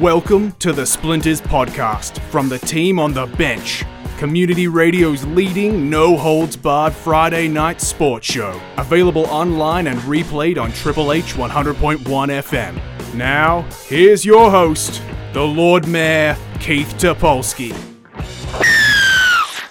Welcome to the Splinters podcast from the team on the bench. Community Radio's leading, no holds barred Friday night sports show. Available online and replayed on Triple H 100.1 FM. Now, here's your host, the Lord Mayor, Keith Topolsky.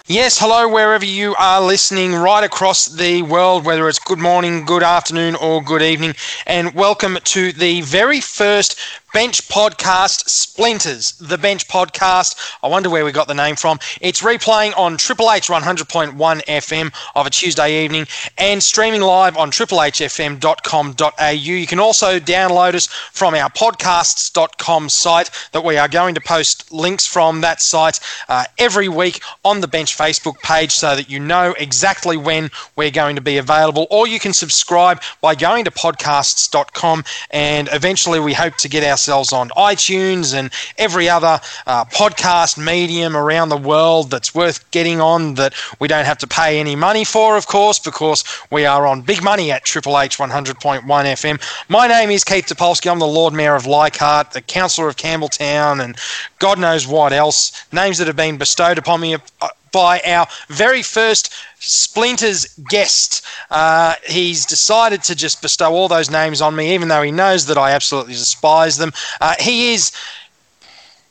Yes, hello, wherever you are listening, right across the world, whether it's good morning, good afternoon, or good evening, and welcome to the very first Bench Podcast Splinters, the Bench Podcast. I wonder where we got the name from. It's replaying on Triple H 100.1 FM of a Tuesday evening and streaming live on triplehfm.com.au. You can also download us from our podcasts.com site that we are going to post links from that site uh, every week on the Bench Facebook page so that you know exactly when we're going to be available. Or you can subscribe by going to podcasts.com and eventually we hope to get our ourselves on iTunes and every other uh, podcast medium around the world that's worth getting on that we don't have to pay any money for, of course, because we are on big money at Triple H 100.1 FM. My name is Keith Topolsky. I'm the Lord Mayor of Leichhardt, the Councillor of Campbelltown, and God knows what else. Names that have been bestowed upon me. Uh, by our very first Splinters guest. Uh, he's decided to just bestow all those names on me, even though he knows that I absolutely despise them. Uh, he is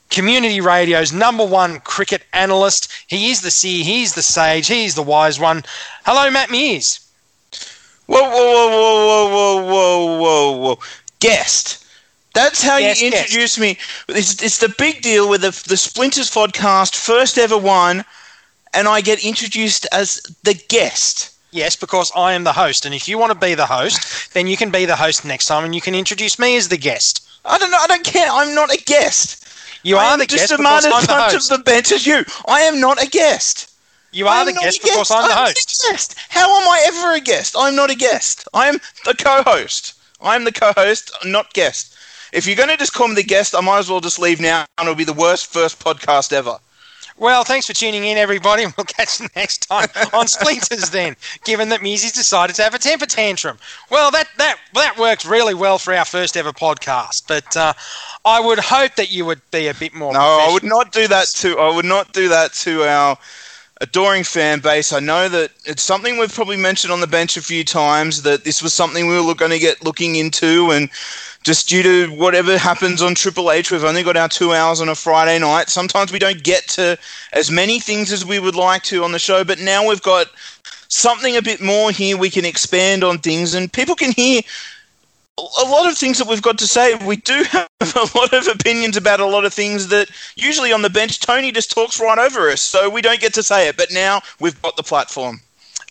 community radio's number one cricket analyst. He is the seer, he's the sage, he's the wise one. Hello, Matt Mears. Whoa, whoa, whoa, whoa, whoa, whoa, whoa, whoa. Guest. That's how yes, you introduce yes. me. It's, it's the big deal with the, the Splinters podcast, first ever one and I get introduced as the guest. Yes, because I am the host, and if you want to be the host, then you can be the host next time, and you can introduce me as the guest. I don't know. I don't care. I'm not a guest. You I are the guest just because I'm the host. of the bench as you. I am not a guest. You are the guest because I'm the host. The guest. How am I ever a guest? I'm not a guest. I am the co-host. I am the co-host, not guest. If you're going to just call me the guest, I might as well just leave now, and it'll be the worst first podcast ever. Well, thanks for tuning in, everybody. We'll catch you next time on Splinters. then, given that Musy's decided to have a temper tantrum. Well, that that that worked really well for our first ever podcast. But uh, I would hope that you would be a bit more. No, I would not do that to. I would not do that to our adoring fan base. I know that it's something we've probably mentioned on the bench a few times. That this was something we were going to get looking into and just due to whatever happens on Triple H, we've only got our two hours on a Friday night. Sometimes we don't get to as many things as we would like to on the show, but now we've got something a bit more here. We can expand on things, and people can hear a lot of things that we've got to say. We do have a lot of opinions about a lot of things that usually on the bench, Tony just talks right over us, so we don't get to say it. But now we've got the platform.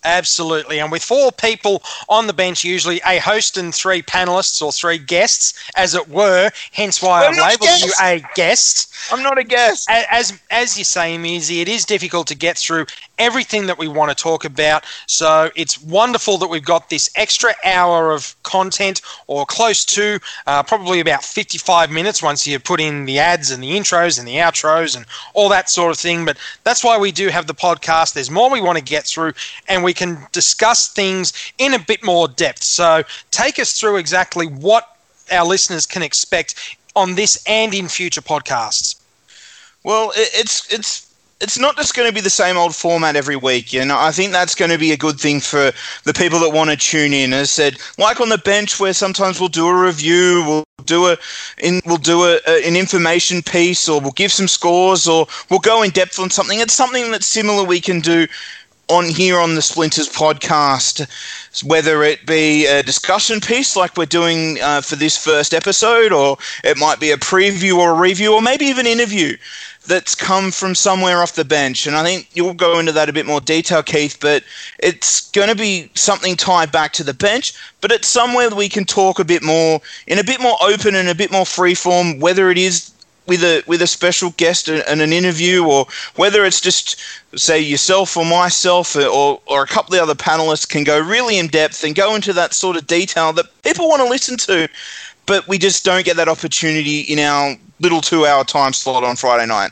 Absolutely. And with four people on the bench, usually a host and three panelists or three guests, as it were, hence why I've labelled you a guest. I'm not a guest. As, as you say, Musi, it is difficult to get through everything that we want to talk about. So it's wonderful that we've got this extra hour of content, or close to uh, probably about 55 minutes once you put in the ads and the intros and the outros and all that sort of thing. But that's why we do have the podcast. There's more we want to get through, and we can discuss things in a bit more depth. So take us through exactly what our listeners can expect on this and in future podcasts. Well, it's it's it's not just going to be the same old format every week. You know, I think that's going to be a good thing for the people that want to tune in. As I said, like on the bench, where sometimes we'll do a review, we'll do a in, we'll do a, a, an information piece, or we'll give some scores, or we'll go in depth on something. It's something that's similar we can do on here on the Splinters podcast, whether it be a discussion piece like we're doing uh, for this first episode, or it might be a preview or a review, or maybe even an interview that's come from somewhere off the bench. And I think you'll go into that a bit more detail, Keith, but it's going to be something tied back to the bench, but it's somewhere we can talk a bit more in a bit more open and a bit more free form, whether it is with a with a special guest and an interview, or whether it's just say yourself or myself uh, or or a couple of other panelists can go really in depth and go into that sort of detail that people want to listen to, but we just don't get that opportunity in our little two hour time slot on Friday night.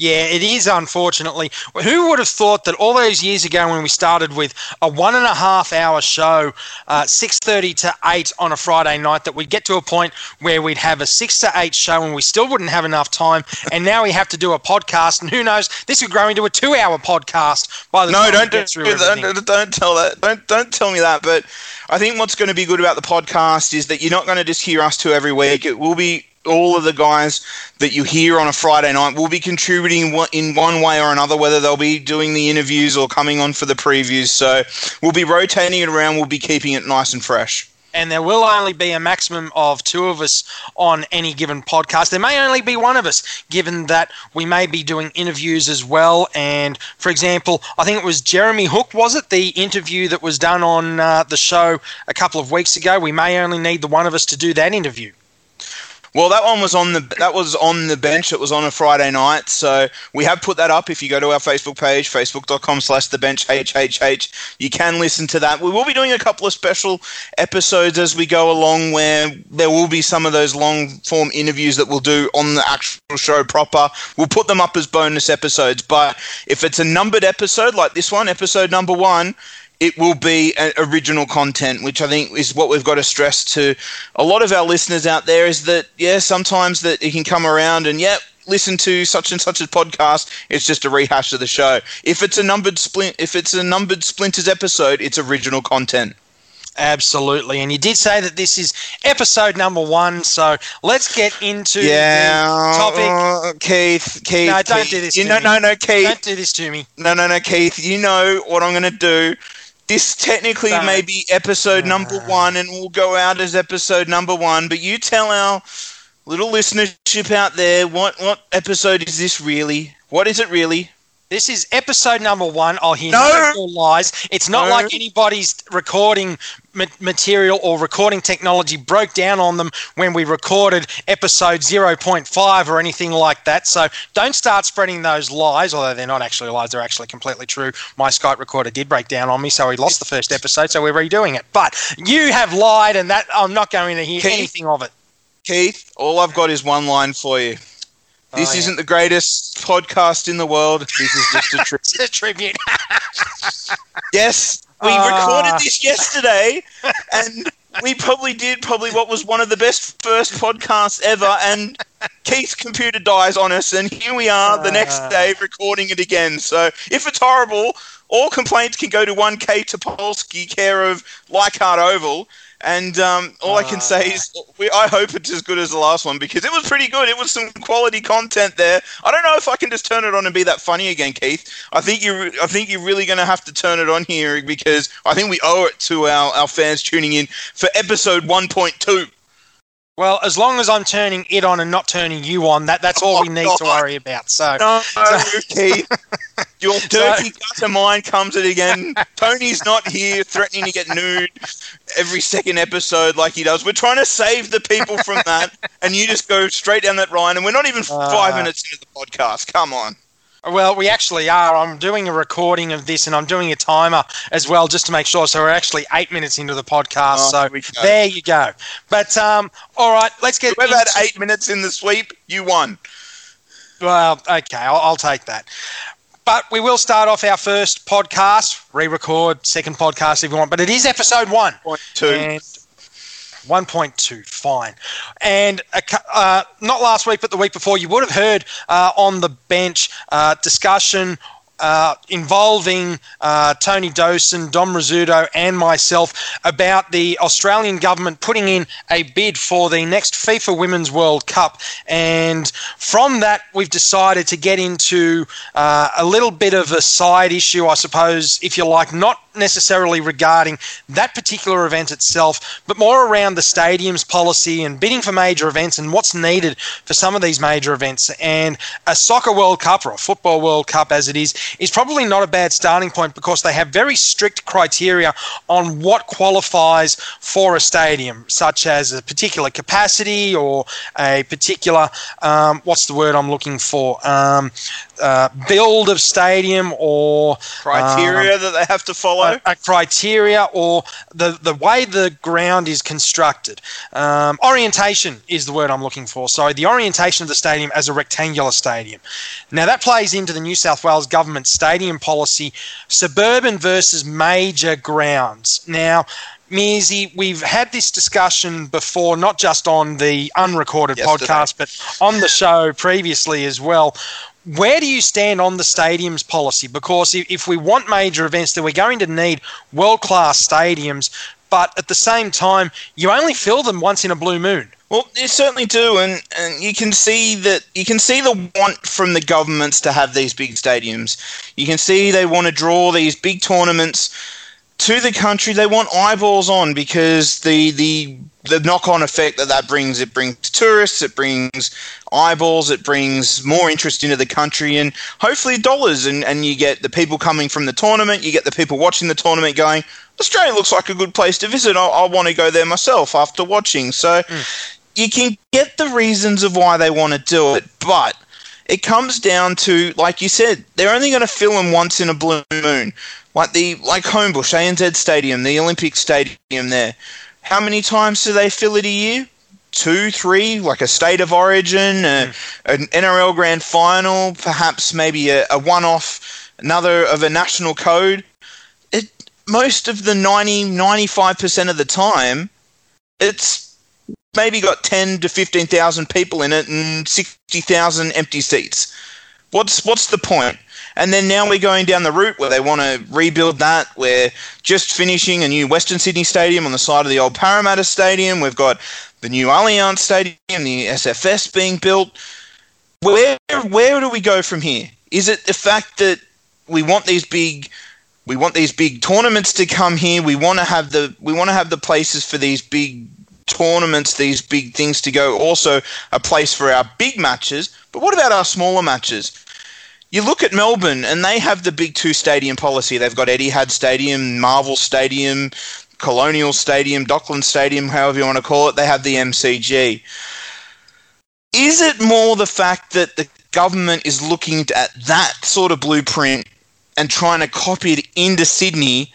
Yeah, it is, unfortunately. Who would have thought that all those years ago when we started with a one and a half hour show, uh, 6.30 to 8 on a Friday night, that we'd get to a point where we'd have a 6 to 8 show and we still wouldn't have enough time. And now we have to do a podcast. And who knows, this could grow into a two hour podcast by the no, time don't we get do, through everything. don't, don't tell that. Don't don't tell me that. But I think what's going to be good about the podcast is that you're not going to just hear us two every week. It will be all of the guys that you hear on a Friday night will be contributing in one way or another, whether they'll be doing the interviews or coming on for the previews. So we'll be rotating it around. We'll be keeping it nice and fresh. and there will only be a maximum of two of us on any given podcast. There may only be one of us, given that we may be doing interviews as well. And for example, I think it was Jeremy Hook, was it? The interview that was done on uh, the show a couple of weeks ago. We may only need the one of us to do that interview. Well, that one was on the that was on the bench. It was on a Friday night, so we have put that up. If you go to our Facebook page, facebook.com slash the bench HHH, you can listen to that. We will be doing a couple of special episodes as we go along where there will be some of those long form interviews that we'll do on the actual show proper. We'll put them up as bonus episodes, but if it's a numbered episode like this one, episode number one, it will be original content, which I think is what we've got to stress to a lot of our listeners out there is that, yeah, sometimes that it can come around and, yeah, listen to such and such a podcast. It's just a rehash of the show. If it's a numbered splint, if it's a numbered splinters episode, it's original content. Absolutely. And you did say that this is episode number one. So let's get into Yeah, the topic. uh, Keith. Keith. No, don't Keith, do this You know, me. no, no, Keith. Don't do this to me. No, no, no, Keith. You know what I'm going to do. This technically Don't. may be episode number one, and will go out as episode number one. But you tell our little listenership out there what what episode is this really? What is it really? This is episode number one. I'll hear No. no more lies. It's not No. like anybody's recording ma- material or recording technology broke down on them when we recorded episode 0.5 or anything like that. So don't start spreading those lies, although they're not actually lies, they're actually completely true. My Skype recorder did break down on me, so we lost the first episode, so we're redoing it. But you have lied, and that I'm not going to hear Keith? anything of it. Keith, all I've got is one line for you. This Oh, yeah. isn't the greatest podcast in the world. This is just a trip. It's a tribute. Yes, we Ah. recorded this yesterday, and we probably did probably what was one of the best first podcasts ever. And Keith's computer dies on us, and here we are the next Ah. day recording it again. So if it's horrible, all complaints can go to one K Topolsky, care of Leichhardt Oval. And um, all I can say Ah. is, we, I hope it's as good as the last one because it was pretty good. It was some quality content there. I don't know if I can just turn it on and be that funny again, Keith. I think you, I think you're really going to have to turn it on here because I think we owe it to our, our fans tuning in for episode 1.2. Well, as long as I'm turning it on and not turning you on, that that's all we Oh, need to worry about. So No, Keith. Your dirty gutter mind comes it again. Tony's not here, threatening to get nude every second episode like he does. We're trying to save the people from that, and you just go straight down that line. And we're not even five Uh. minutes into the podcast. Come on. Well, we actually are. I'm doing a recording of this and I'm doing a timer as well just to make sure. So we're actually eight minutes into the podcast. Oh, so here there you go. But um, all right, let's get. We've had eight minutes in the sweep. You won. Well, okay, I'll, I'll take that. But we will start off our first podcast, re-record second podcast if you want. But it is episode one. Point two. And 1.2, fine. And uh, not last week, but the week before, you would have heard uh, on the bench uh, discussion uh, involving uh, Tony Dawson, Dom Rizzuto, and myself about the Australian government putting in a bid for the next FIFA Women's World Cup. And from that, we've decided to get into uh, a little bit of a side issue, I suppose, if you like, not necessarily regarding that particular event itself, but more around the stadium's policy and bidding for major events and what's needed for some of these major events. And a soccer World Cup or a football World Cup, as it is, is probably not a bad starting point because they have very strict criteria on what qualifies for a stadium, such as a particular capacity or a particular, um, what's the word I'm looking for? Um, uh, build of stadium or criteria um, that they have to follow? a, a, criteria or the the way the ground is constructed. Um, orientation is the word I'm looking for. So the orientation of the stadium as a rectangular stadium. Now that plays into the New South Wales government stadium policy suburban versus major grounds now Mearsy, we've had this discussion before, not just on the unrecorded Yesterday. podcast, but on the show previously as well where do you stand on the stadiums policy? Because if we want major events, then we're going to need world class stadiums. But at the same time, you only fill them once in a blue moon. Well, you certainly do, and, and you can see that you can see the want from the governments to have these big stadiums. You can see they want to draw these big tournaments to the country. They want eyeballs on because the the the knock on effect that that brings it brings tourists, it brings eyeballs, it brings more interest into the country, and hopefully dollars. And and you get the people coming from the tournament, you get the people watching the tournament going. Australia looks like a good place to visit. I, I want to go there myself after watching. So mm. You can get the reasons of why they want to do it, but it comes down to, like you said, they're only going to fill them once in a blue moon like the like Homebush, ANZ Stadium, the Olympic Stadium there. How many times do they fill it a year? Two, three, like a state of origin, a, hmm. an NRL grand final, perhaps maybe a, a one off, another of a national code. It most of the 90, 95% of the time, it's maybe got 10 to 15,000 people in it and 60,000 empty seats. What's what's the point? And then now we're going down the route where they want to rebuild that. We're just finishing a new Western Sydney Stadium on the side of the old Parramatta Stadium. We've got the new Allianz Stadium, the SFS being built. Where where do we go from here? Is it the fact that we want these big we want these big tournaments to come here. We want to have the we want to have the places for these big tournaments, these big things to go. Also, a place for our big matches. But what about our smaller matches? you look at Melbourne and they have the big two stadium policy. They've got Etihad Stadium, Marvel Stadium, Colonial Stadium, Dockland Stadium, however you want to call it. They have the MCG. Is it more the fact that the government is looking at that sort of blueprint and trying to copy it into Sydney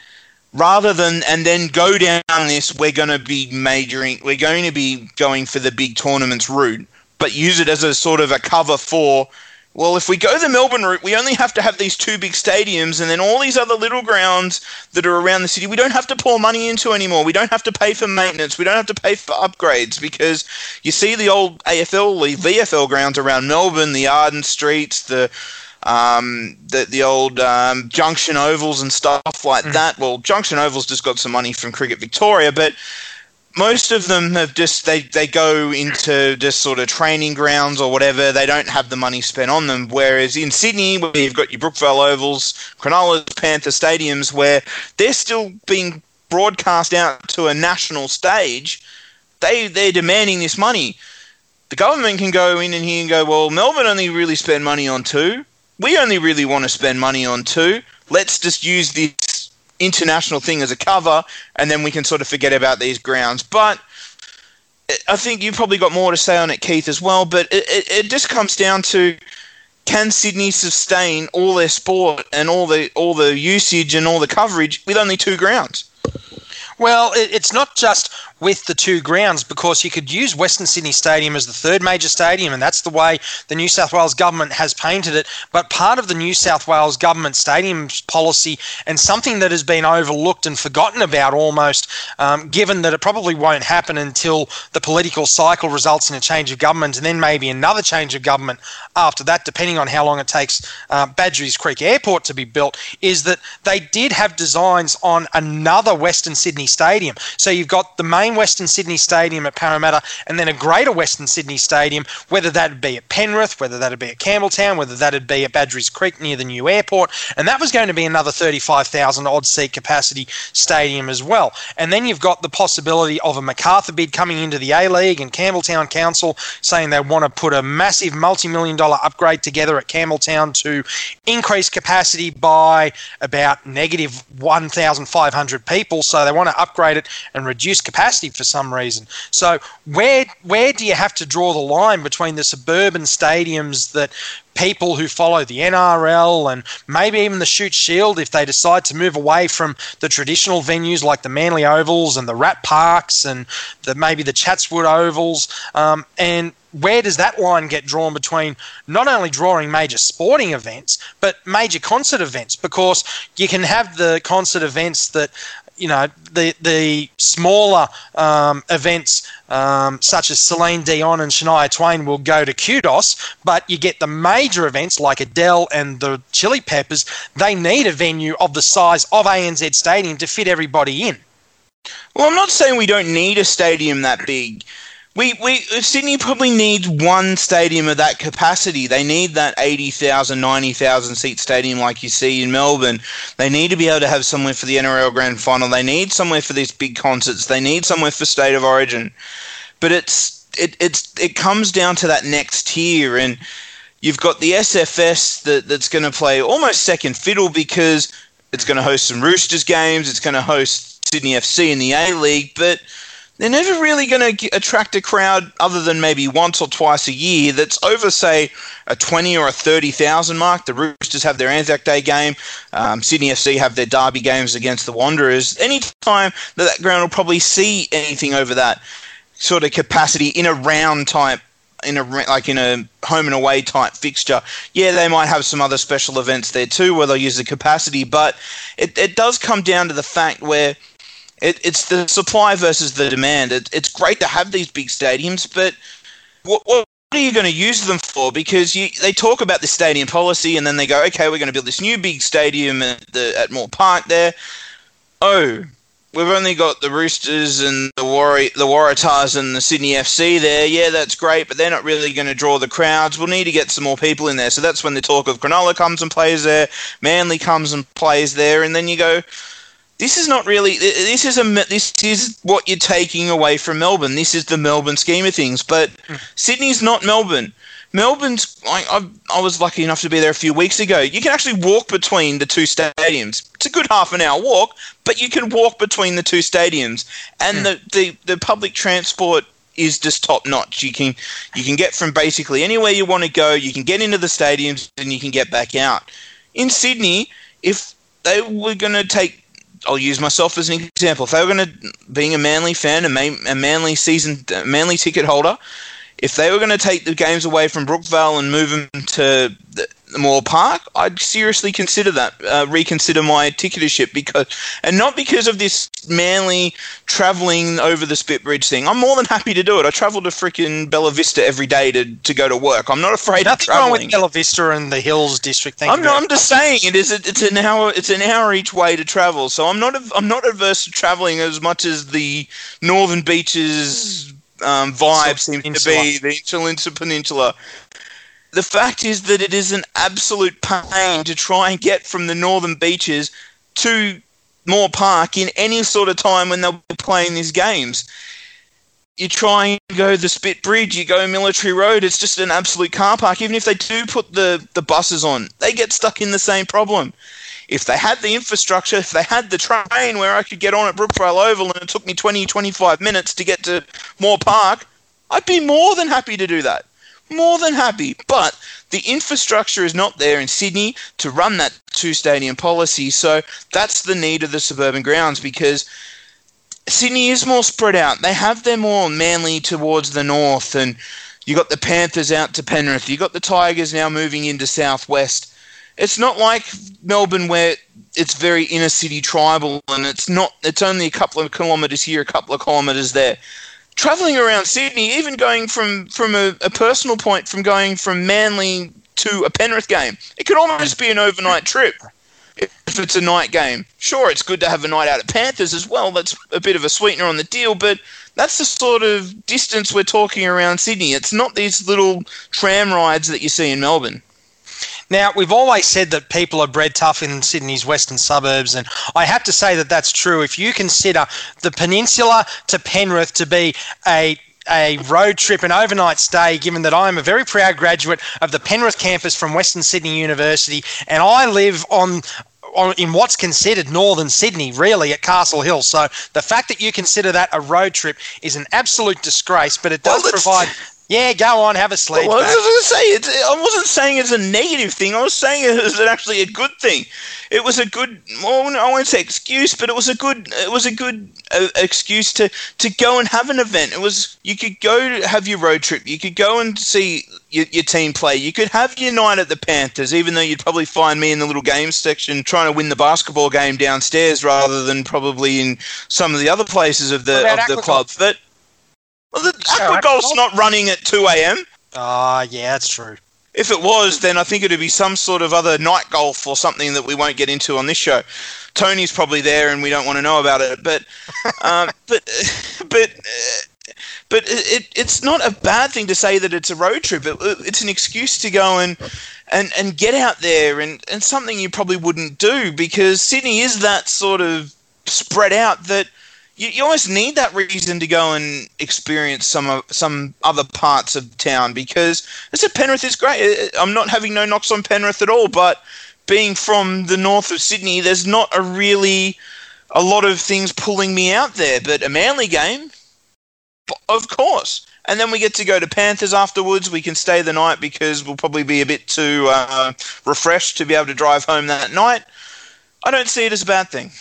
rather than and then go down this we're going to be majoring we're going to be going for the big tournaments route but use it as a sort of a cover for well, if we go the Melbourne route, we only have to have these two big stadiums and then all these other little grounds that are around the city, we don't have to pour money into anymore. We don't have to pay for maintenance. We don't have to pay for upgrades because you see the old AFL, the VFL grounds around Melbourne, the Arden Streets, the um, the, the old um, Junction Ovals and stuff like mm. that. Well, Junction Ovals just got some money from Cricket Victoria, but most of them have just they, they go into just sort of training grounds or whatever. They don't have the money spent on them. Whereas in Sydney, where you've got your Brookvale Ovals, Cronulla, Panther stadiums, where they're still being broadcast out to a national stage, they they're demanding this money. The government can go in and here and go, well, Melbourne only really spend money on two. We only really want to spend money on two. Let's just use this international thing as a cover, and then we can sort of forget about these grounds. But eh, I think you've probably got more to say on it, Keith, as well. But it, it, it just comes down to can Sydney sustain all their sport and all the all the usage and all the coverage with only two grounds? Well, it's not just with the two grounds because you could use Western Sydney Stadium as the third major stadium, and that's the way the New South Wales government has painted it. But part of the New South Wales government stadium policy, and something that has been overlooked and forgotten about almost, um, given that it probably won't happen until the political cycle results in a change of government and then maybe another change of government after that, depending on how long it takes uh, Badgerys Creek Airport to be built, is that they did have designs on another Western Sydney Sydney Stadium. So you've got the main Western Sydney Stadium at Parramatta and then a greater Western Sydney Stadium, whether that'd be at Penrith, whether that'd be at Campbelltown, whether that'd be at Badgerys Creek near the new airport. And that was going to be another 35,000 odd seat capacity stadium as well. And then you've got the possibility of a Macarthur bid coming into the A League and Campbelltown Council saying they want to put a massive multi million dollar upgrade together at Campbelltown to increase capacity by about negative 1,500 people. So they want to upgrade it and reduce capacity for some reason. So where where do you have to draw the line between the suburban stadiums that people who follow the NRL and maybe even the Shute Shield if they decide to move away from the traditional venues like the Manly Ovals and the Rat Parks and the, maybe the Chatswood Ovals um, and where does that line get drawn between not only drawing major sporting events but major concert events because you can have the concert events that you know the the smaller um, events um, such as Celine Dion and Shania Twain will go to Qudos, but you get the major events like Adele and the Chili Peppers. They need a venue of the size of ANZ Stadium to fit everybody in. Well, I'm not saying we don't need a stadium that big. We, we Sydney probably needs one stadium of that capacity. They need that 80,000, 90,000 seat stadium like you see in Melbourne. They need to be able to have somewhere for the NRL Grand Final. They need somewhere for these big concerts. They need somewhere for State of Origin. But it's it it's it comes down to that next tier and you've got the SFS that, that's going to play almost second fiddle because it's going to host some Roosters games. It's going to host Sydney FC in the A League, but they're never really going to attract a crowd other than maybe once or twice a year that's over, say, a 20 or a 30,000 mark. The Roosters have their Anzac Day game. Um, Sydney FC have their derby games against the Wanderers. Any time that that ground will probably see anything over that sort of capacity in a round type in a like in a home and away type fixture. Yeah, they might have some other special events there too where they'll use the capacity, but it, it does come down to the fact where – it, it's the supply versus the demand. It, it's great to have these big stadiums, but what, what are you going to use them for? Because you, they talk about the stadium policy, and then they go, okay, we're going to build this new big stadium at, the, at Moore Park there. Oh, we've only got the Roosters and the Warri- the Waratahs and the Sydney FC there. Yeah, that's great, but they're not really going to draw the crowds. We'll need to get some more people in there. So that's when the talk of Cronulla comes and plays there, Manly comes and plays there, and then you go, this is not really this is a this is what you're taking away from Melbourne. This is the Melbourne scheme of things, but mm. Sydney's not Melbourne. Melbourne's I, I, I was lucky enough to be there a few weeks ago. You can actually walk between the two stadiums. It's a good half an hour walk, but you can walk between the two stadiums, and mm. the, the the public transport is just top notch. You can you can get from basically anywhere you want to go. You can get into the stadiums and you can get back out. In Sydney, if they were going to take I'll use myself as an example. If they were going to, being a Manly fan, a, man, a Manly season, Manly ticket holder, if they were going to take the games away from Brookvale and move them to Moore Park, I'd seriously consider that, uh, reconsider my ticketership because, and not because of this Manly travelling over the Spit Bridge thing. I'm more than happy to do it. I travel to freaking Bella Vista every day to, to go to work. I'm not afraid Nothing of traveling. wrong with Bella Vista and the Hills District. Thank I'm, not, I'm just saying it is. A, it's an hour. It's an hour each way to travel. So I'm not. I'm not adverse to traveling as much as the Northern Beaches um, vibe seems to be the Insulinsa Peninsula. The fact is that it is an absolute pain to try and get from the northern beaches to Moore Park in any sort of time when they'll be playing these games. You try and go the Spit Bridge, you go Military Road, it's just an absolute car park. Even if they do put the, the buses on, they get stuck in the same problem. If they had the infrastructure, if they had the train where I could get on at Brookvale Oval and it took me 20, 25 minutes to get to Moore Park, I'd be more than happy to do that. More than happy. But the infrastructure is not there in Sydney to run that two stadium policy. So that's the need of the suburban grounds because Sydney is more spread out. They have their more manly towards the north and you got the Panthers out to Penrith. You got the Tigers now moving into southwest it's not like Melbourne where it's very inner city tribal and it's not it's only a couple of kilometres here, a couple of kilometres there. Travelling around Sydney, even going from from a, a personal point, from going from Manly to a Penrith game, it could almost be an overnight trip. if it's a night game. Sure, it's good to have a night out at Panthers as well. That's a bit of a sweetener on the deal, but that's the sort of distance we're talking around Sydney. It's not these little tram rides that you see in Melbourne. Now, we've always said that people are bred tough in Sydney's western suburbs, and I have to say that that's true. If you consider the peninsula to Penrith to be a a road trip, an overnight stay, given that I'm a very proud graduate of the Penrith campus from Western Sydney University, and I live on in what's considered northern Sydney, really, at Castle Hill. So the fact that you consider that a road trip is an absolute disgrace, but it does well, provide yeah, go on, have a sleep. Well, I was going to say, it's, I wasn't saying it's a negative thing. I was saying it was actually a good thing. It was a good, well, I won't say excuse, but it was a good, it was a good uh, excuse to to go and have an event. It was you could go have your road trip, you could go and see your, your team play, you could have your night at the Panthers, even though you'd probably find me in the little games section trying to win the basketball game downstairs rather than probably in some of the other places of the of the club. But well, the Aqua Golf's not running at 2 a.m. Ah, uh, yeah, that's true. If it was, then I think it'd be some sort of other night golf or something that we won't get into on this show. Tony's probably there, and we don't want to know about it. But, um, but, but, uh, but it, it's not a bad thing to say that it's a road trip. It, it's an excuse to go and and and get out there and and something you probably wouldn't do because Sydney is that sort of spread out that you, you almost need that reason to go and experience some of some other parts of town because I said Penrith is great. I'm not having no knocks on Penrith at all, but being from the north of Sydney, there's not a really a lot of things pulling me out there. But a Manly game, of course. And then we get to go to Panthers afterwards. We can stay the night because we'll probably be a bit too uh, refreshed to be able to drive home that night. I don't see it as a bad thing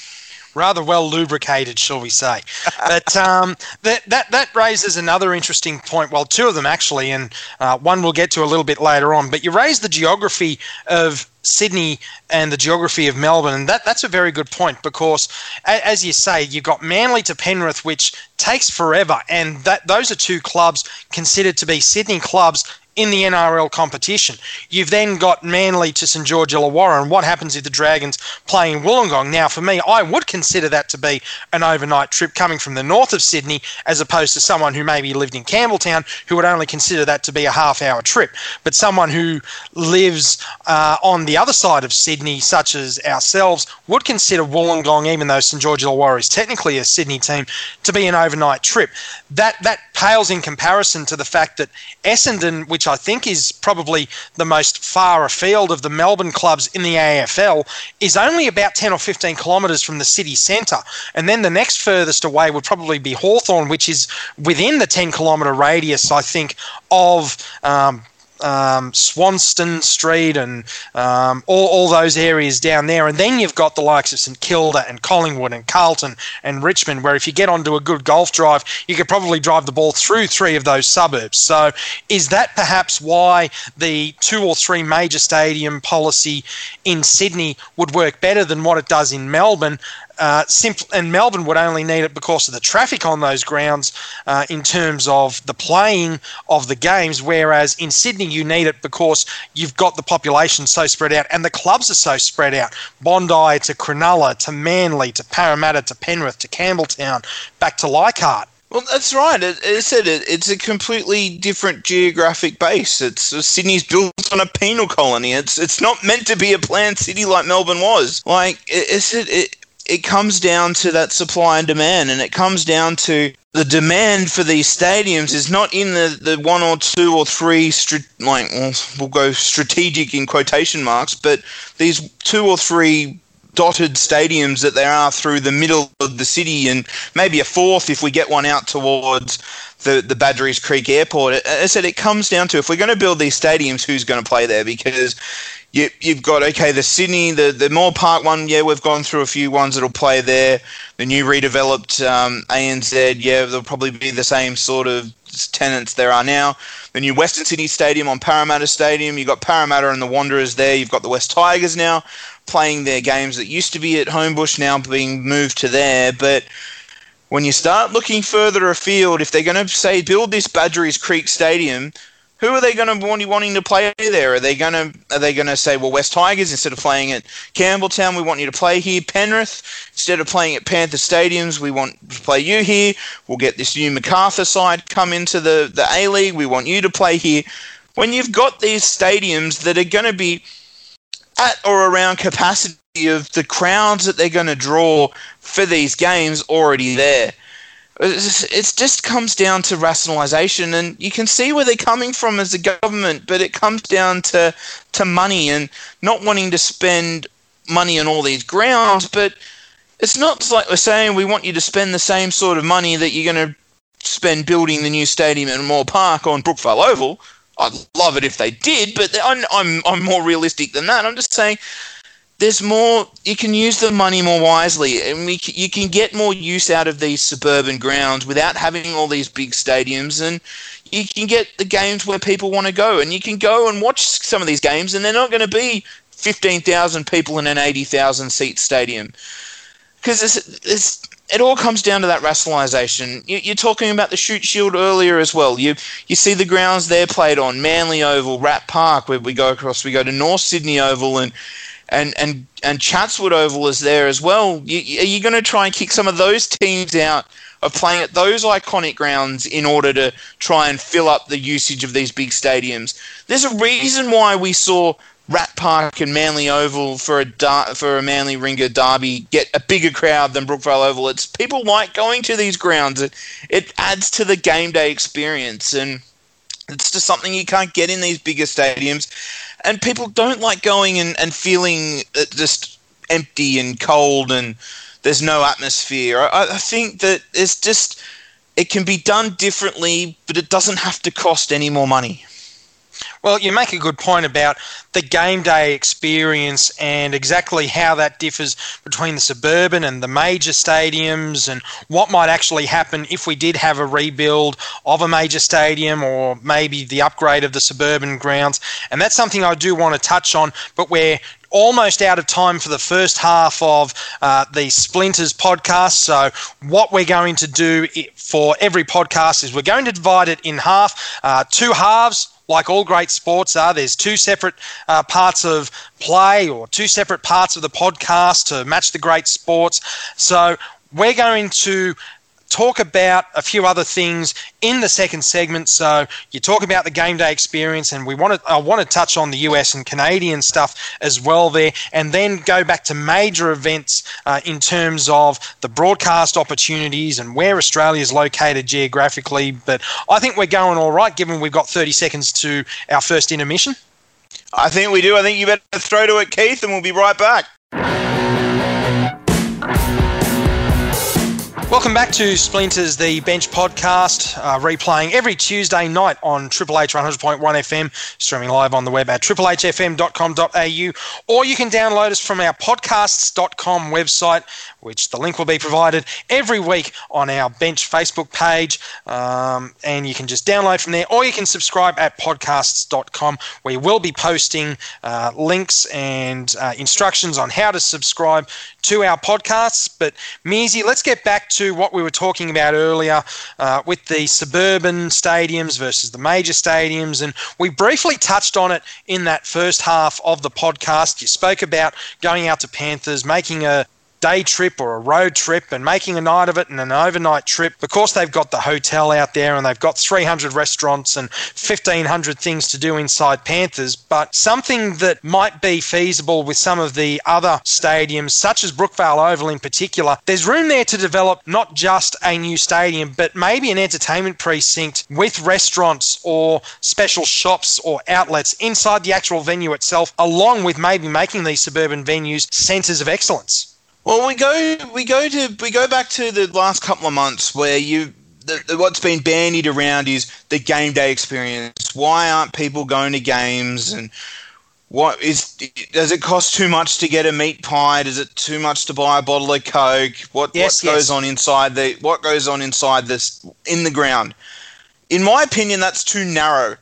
rather well lubricated, shall we say? but um, that that that raises another interesting point. Well, two of them actually, and uh, one we'll get to a little bit later on. But you raised the geography of Sydney and the geography of Melbourne, and that, that's a very good point because, as you say, you've got Manly to Penrith, which takes forever, and that those are two clubs considered to be Sydney clubs in the NRL competition. You've then got Manly to St George Illawarra, and what happens if the Dragons play in Wollongong? Now, for me, I would consider that to be an overnight trip coming from the north of Sydney, as opposed to someone who maybe lived in Campbelltown, who would only consider that to be a half-hour trip. But someone who lives uh, on the other side of Sydney, such as ourselves, would consider Wollongong, even though St George Illawarra is technically a Sydney team, to be an overnight trip. That that pales in comparison to the fact that Essendon, which which I think is probably the most far afield of the Melbourne clubs in the AFL, is only about 10 or 15 kilometres from the city centre. And then the next furthest away would probably be Hawthorn, which is within the 10 kilometre radius, I think, of um, um, Swanston Street and um, all, all those areas down there. And then you've got the likes of St Kilda and Collingwood and Carlton and Richmond, where if you get onto a good golf drive, you could probably drive the ball through three of those suburbs. So is that perhaps why the two or three major stadium policy in Sydney would work better than what it does in Melbourne? Uh, simple, and Melbourne would only need it because of the traffic on those grounds uh, in terms of the playing of the games, whereas in Sydney you need it because you've got the population so spread out and the clubs are so spread out. Bondi to Cronulla to Manly to Parramatta to Penrith to Campbelltown back to Leichhardt. Well, that's right. It, it said it's a completely different geographic base. It's Sydney's built on a penal colony. It's it's not meant to be a planned city like Melbourne was. Like it, it it comes down to that supply and demand, and it comes down to the demand for these stadiums is not in the, the one or two or three like well, we'll go strategic in quotation marks, but these two or three dotted stadiums that there are through the middle of the city, and maybe a fourth if we get one out towards the the Badgerys Creek Airport. I said, it comes down to if we're going to build these stadiums, who's going to play there? Because you, you've got okay the Sydney the the Moore Park one yeah we've gone through a few ones that'll play there the new redeveloped um, ANZ yeah there'll probably be the same sort of tenants there are now the new Western Sydney Stadium on Parramatta Stadium you've got Parramatta and the Wanderers there you've got the West Tigers now playing their games that used to be at Homebush now being moved to there but when you start looking further afield if they're going to say build this Badgerys Creek Stadium who are they going to be wanting to play there? Are they going to are they going to say, well, West Tigers instead of playing at Campbelltown, we want you to play here. Penrith instead of playing at Panther Stadiums, we want to play you here. We'll get this new Macarthur side come into the the A League. We want you to play here. When you've got these stadiums that are going to be at or around capacity of the crowds that they're going to draw for these games already there it just comes down to rationalisation, and you can see where they're coming from as a government, but it comes down to to money and not wanting to spend money on all these grounds. But it's not like we're saying we want you to spend the same sort of money that you're going to spend building the new stadium at Moore Park on Brookvale Oval. I'd love it if they did, but I'm, I'm, I'm more realistic than that. I'm just saying there's more you can use the money more wisely and we, you can get more use out of these suburban grounds without having all these big stadiums and you can get the games where people want to go and you can go and watch some of these games and they're not going to be 15,000 people in an 80,000 seat stadium because it's, it's, it all comes down to that rationalisation. You, are talking about the Shute Shield earlier as well. You you see the grounds they're played on, Manly Oval, Rat Park, where we go across. We go to North Sydney Oval, and and and and Chatswood Oval is there as well. You, are you going to try and kick some of those teams out of playing at those iconic grounds in order to try and fill up the usage of these big stadiums? There's a reason why we saw Rat Park and Manly Oval for a for a Manly Warringah derby get a bigger crowd than Brookvale Oval. It's people like going to these grounds. It it adds to the game day experience and. It's just something you can't get in these bigger stadiums and people don't like going and, and feeling uh, just empty and cold and there's no atmosphere. I, I think that it's just it can be done differently, but it doesn't have to cost any more money. Well, you make a good point about the game day experience and exactly how that differs between the suburban and the major stadiums and what might actually happen if we did have a rebuild of a major stadium or maybe the upgrade of the suburban grounds. And that's something I do want to touch on, but we're almost out of time for the first half of uh, the Splinters podcast. So, what we're going to do for every podcast is we're going to divide it in half, uh, two halves like all great sports are, there's two separate uh, parts of play or two separate parts of the podcast to match the great sports. So we're going to talk about a few other things in the second segment. So you talk about the game day experience, and we want to I want to touch on the US and Canadian stuff as well there, and then go back to major events uh, in terms of the broadcast opportunities and where Australia is located geographically. But I think we're going all right, given we've got 30 seconds to our first intermission. I think we do. I think you better throw to it, Keith, and we'll be right back. Welcome back to Splinters, the Bench podcast, uh, replaying every Tuesday night on Triple H 100.1 FM, streaming live on the web at triplehfm.com.au, or you can download us from our podcasts.com website, which the link will be provided every week on our Bench Facebook page. Um, and you can just download from there, or you can subscribe at podcasts.com. We will be posting uh, links and uh, instructions on how to subscribe to our podcasts. But, Mearsy, let's get back to what we were talking about earlier uh, with the suburban stadiums versus the major stadiums. And we briefly touched on it in that first half of the podcast. You spoke about going out to Panthers, making a day trip or a road trip and making a night of it and an overnight trip. Of course, they've got the hotel out there and they've got 300 restaurants and 1,500 things to do inside Panthers. But something that might be feasible with some of the other stadiums, such as Brookvale Oval in particular, there's room there to develop not just a new stadium, but maybe an entertainment precinct with restaurants or special shops or outlets inside the actual venue itself, along with maybe making these suburban venues centres of excellence. Well, we go we go to we go back to the last couple of months where you the, the, what's been bandied around is the game day experience. Why aren't people going to games and what is does it cost too much to get a meat pie? Does it too much to buy a bottle of Coke? What yes, what goes yes. on inside the what goes on inside this in the ground? In my opinion, that's too narrow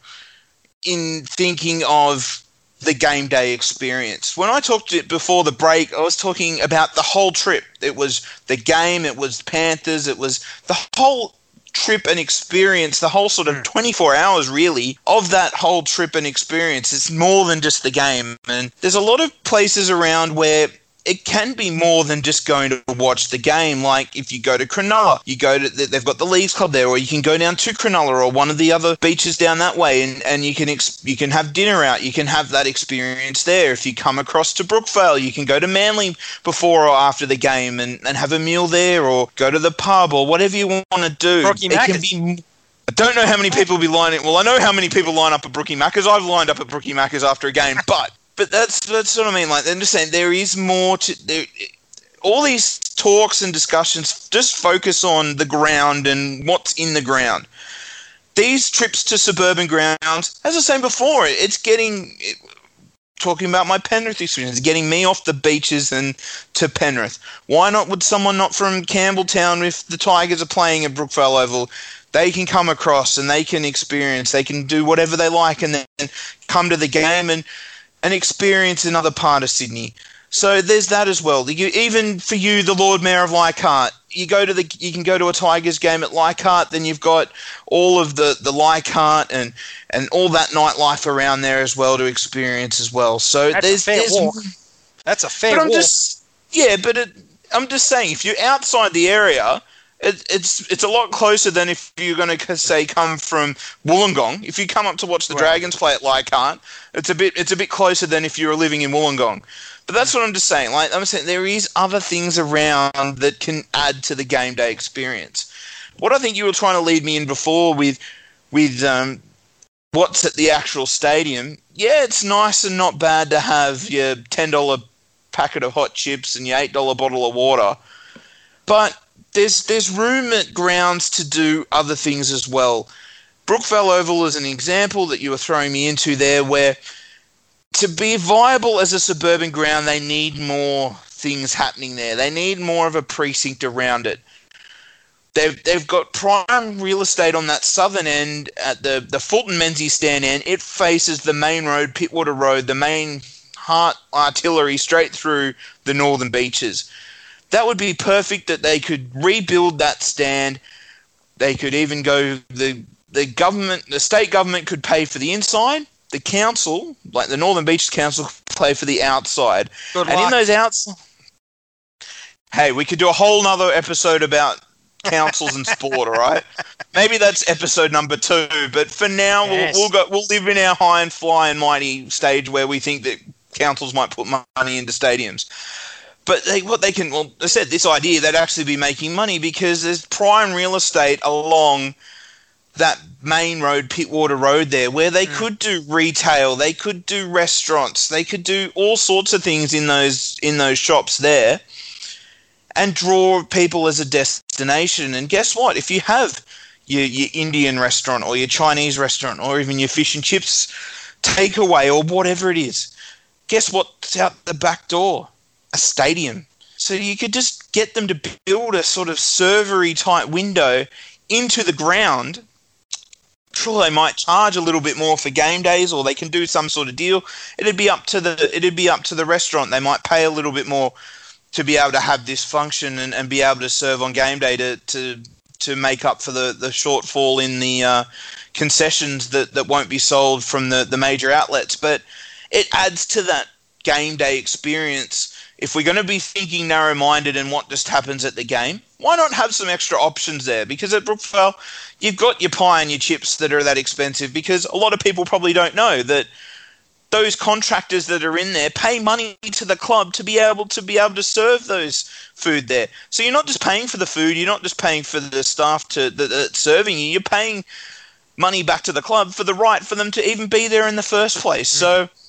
in thinking of the game day experience. When I talked it before the break, I was talking about the whole trip. It was the game, it was Panthers, it was the whole trip and experience, the whole sort of Mm. 24 hours really of that whole trip and experience. It's more than just the game. And there's a lot of places around where it can be more than just going to watch the game. Like if you go to Cronulla, you go to they've got the Leagues Club there, or you can go down to Cronulla or one of the other beaches down that way, and, and you can ex- you can have dinner out. You can have that experience there. If you come across to Brookvale, you can go to Manly before or after the game and, and have a meal there, or go to the pub or whatever you want to do. Brookie it can be. I don't know how many people will be lining. Well, I know how many people line up at Brookie Mackers. I've lined up at Brookie Mackers after a game, but but that's that's what I mean. Like, I'm just saying there is more to there. All these talks and discussions just focus on the ground and what's in the ground. These trips to suburban grounds, as I was saying before, it's getting. It, talking about my Penrith experience, getting me off the beaches and to Penrith. Why not would someone not from Campbelltown, if the Tigers are playing at Brookvale Oval, they can come across and they can experience, they can do whatever they like and then come to the game and, and experience another part of Sydney. So there's that as well. You, even for you, the Lord Mayor of Leichhardt, you go to the you can go to a Tigers game at Leichhardt, then you've got all of the the Leichhardt and and all that nightlife around there as well to experience as well. So That's a there's fair there's walk. That's a fair but I'm walk. just yeah, but it, I'm just saying if you're outside the area, it, it's it's a lot closer than if you're going to say come from Wollongong. If you come up to watch the Right. Dragons play at Leichhardt, it's a bit it's a bit closer than if you were living in Wollongong. But that's what I'm just saying. Like I'm saying, there is other things around that can add to the game day experience. What I think you were trying to lead me in before with with um, what's at the actual stadium. Yeah, it's nice and not bad to have your ten dollar packet of hot chips and your eight dollar bottle of water, but there's there's room at grounds to do other things as well. Brookvale Oval is an example that you were throwing me into there, where to be viable as a suburban ground, they need more things happening there. They need more of a precinct around it. They've, they've got prime real estate on that southern end at the, the Fulton Menzies stand end. It faces the main road, Pittwater Road, the main heart artillery straight through the northern beaches. That would be perfect that they could rebuild that stand. They could even go the the government, the state government could pay for the inside. The council, like the Northern Beaches Council, pay for the outside. Good and luck. in those outs, hey, we could do a whole nother episode about councils and sport. All right, maybe that's episode number two. But for now, Yes. we'll, we'll go. We'll live in our high and fly and mighty stage where we think that councils might put money into stadiums. But they, what they can, well, they said this idea they'd actually be making money because there's prime real estate along that main road, Pittwater Road, there, where they hmm. could do retail, they could do restaurants, they could do all sorts of things in those in those shops there, and draw people as a destination. And guess what? If you have your, your Indian restaurant or your Chinese restaurant or even your fish and chips takeaway or whatever it is, guess what's out the back door? A stadium. So you could just get them to build a sort of servery type window into the ground. Sure, they might charge a little bit more for game days, or they can do some sort of deal. It'd be up to the it'd be up to the restaurant. They might pay a little bit more to be able to have this function and, and be able to serve on game day to to, to make up for the, the shortfall in the uh, concessions that, that won't be sold from the, the major outlets. But it adds to that game day experience. If we're going to be thinking narrow minded and what just happens at the game, why not have some extra options there? Because at Brookvale, you've got your pie and your chips that are that expensive because a lot of people probably don't know that those contractors that are in there pay money to the club to be able to be able to serve those food there. So you're not just paying for the food, you're not just paying for the staff to that, that's serving you. You're paying money back to the club for the right for them to even be there in the first place. So mm-hmm.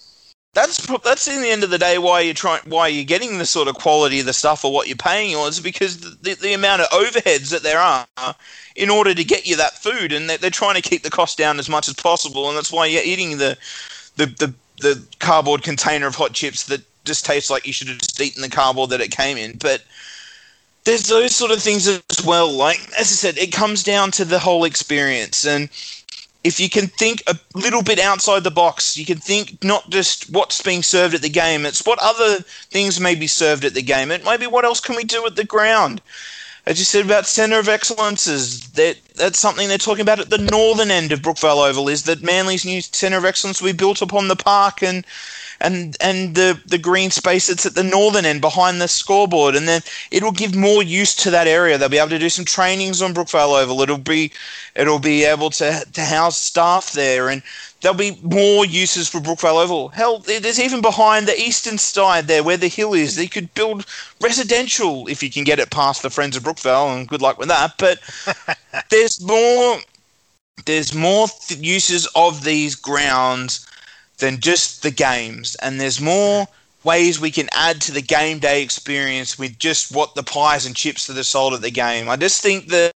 That's that's in the end of the day why you're trying why you're getting the sort of quality of the stuff or what you're paying or is because the, the amount of overheads that there are in order to get you that food and they're, they're trying to keep the cost down as much as possible and that's why you're eating the the, the the cardboard container of hot chips that just tastes like you should have just eaten the cardboard that it came in. But there's those sort of things as well. Like as i said it comes down to the whole experience and if you can think a little bit outside the box, you can think not just what's being served at the game, it's what other things may be served at the game. It may be what else can we do at the ground. As you said about centre of excellences, that that's something they're talking about at the northern end of Brookvale Oval. Is that Manly's new centre of excellence will be built upon the park and and and the the green space that's at the northern end behind the scoreboard, and then it'll give more use to that area. They'll be able to do some trainings on Brookvale Oval. It'll be it'll be able to to house staff there, and there'll be more uses for Brookvale Oval. Hell, there's even behind the eastern side there where the hill is. They could build residential if you can get it past the Friends of Brookvale, and good luck with that. But there's more. There's more th- uses of these grounds than just the games. And there's more ways we can add to the game day experience with just what the pies and chips that are sold at the game. I just think that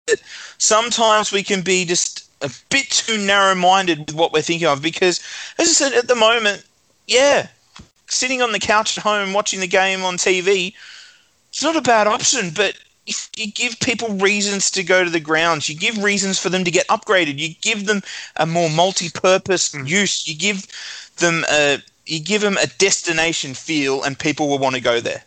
sometimes we can be just a bit too narrow minded with what we're thinking of because, as I said, at the moment, yeah, sitting on the couch at home watching the game on TV, it's not a bad option, but if you give people reasons to go to the grounds, you give reasons for them to get upgraded, you give them a more multi-purpose mm. use, you give them a you give them a destination feel, and people will want to go there.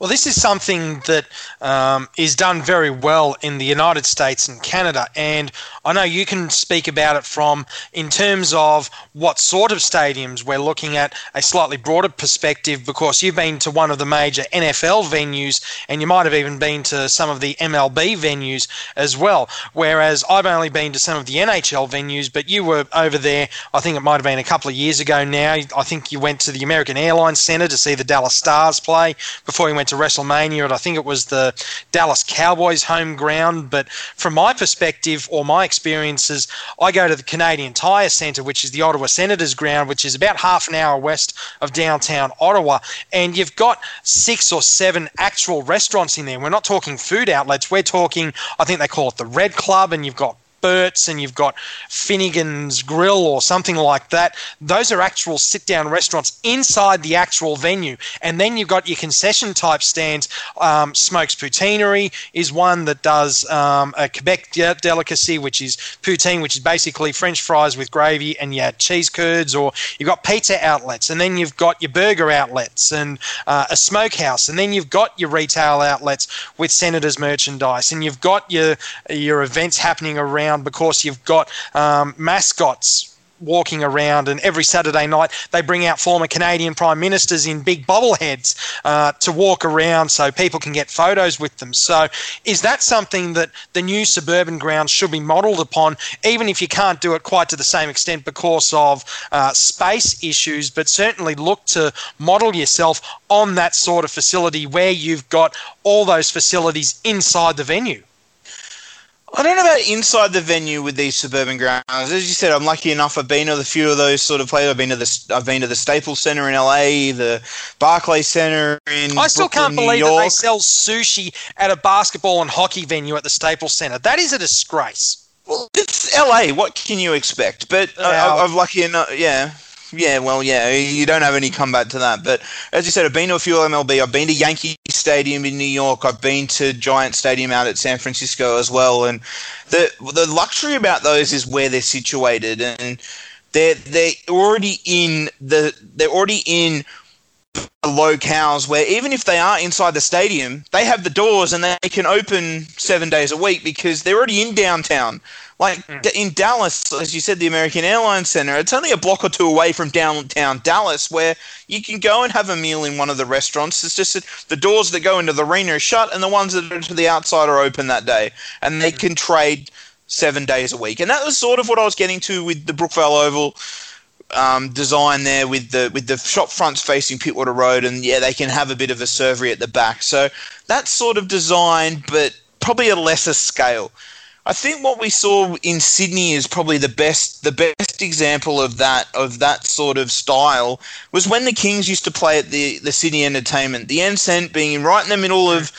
Well, this is something that um, is done very well in the United States and Canada, and I know you can speak about it from in terms of what sort of stadiums we're looking at a slightly broader perspective because you've been to one of the major NFL venues and you might have even been to some of the MLB venues as well. Whereas I've only been to some of the NHL venues, but you were over there, I think it might have been a couple of years ago now. I think you went to the American Airlines Center to see the Dallas Stars play before you went to WrestleMania, and I think it was the Dallas Cowboys home ground. But from my perspective or my experiences, I go to the Canadian Tire Centre, which is the Ottawa Senators ground, which is about half an hour west of downtown Ottawa. And you've got six or seven actual restaurants in there. We're not talking food outlets. We're talking, I think they call it the Red Club, and you've got Bert's and you've got Finnegan's Grill or something like that. Those are actual sit down restaurants inside the actual venue. And then you've got your concession type stands. Um, Smoke's Poutinerie is one that does um, a Quebec de- delicacy, which is poutine, which is basically French fries with gravy and yeah, cheese curds. Or you've got pizza outlets, and then you've got your burger outlets and uh, a smokehouse, and then you've got your retail outlets with Senators merchandise, and you've got your your events happening around around because you've got um, mascots walking around, and every Saturday night they bring out former Canadian prime ministers in big bobbleheads uh, to walk around so people can get photos with them. So, is that something that the new suburban grounds should be modelled upon, even if you can't do it quite to the same extent because of uh, space issues? But certainly look to model yourself on that sort of facility where you've got all those facilities inside the venue. I don't know about inside the venue with these suburban grounds. As you said, I'm lucky enough. I've been to a few of those sort of places. I've been to the I've been to the Staples Center in LA, the Barclays Center in. I still Brooklyn, can't believe that they sell sushi at a basketball and hockey venue at the Staples Center. That is a disgrace. Well, it's LA. What can you expect? But uh, I, I'm lucky enough. Yeah, yeah, well, yeah, you don't have any comeback to that. But as you said, I've been to a few MLB. I've been to Yankee Stadium in New York. I've been to Giant Stadium out at San Francisco as well. And the the luxury about those is where they're situated, and they're they're already in the they're already in locales where even if they are inside the stadium, they have the doors and they can open seven days a week because they're already in downtown. Like mm. in Dallas, as you said, the American Airlines Center, it's only a block or two away from downtown Dallas where you can go and have a meal in one of the restaurants. It's just that the doors that go into the arena are shut and the ones that are to the outside are open that day. And they mm. can trade seven days a week. And that was sort of what I was getting to with the Brookvale Oval. Um, design there with the with the shop fronts facing Pittwater Road, and yeah, they can have a bit of a servery at the back. So that sort of design, but probably a lesser scale. I think what we saw in Sydney is probably the best the best example of that of that sort of style was when the Kings used to play at the the Sydney Entertainment. The Enceinte being right in the middle of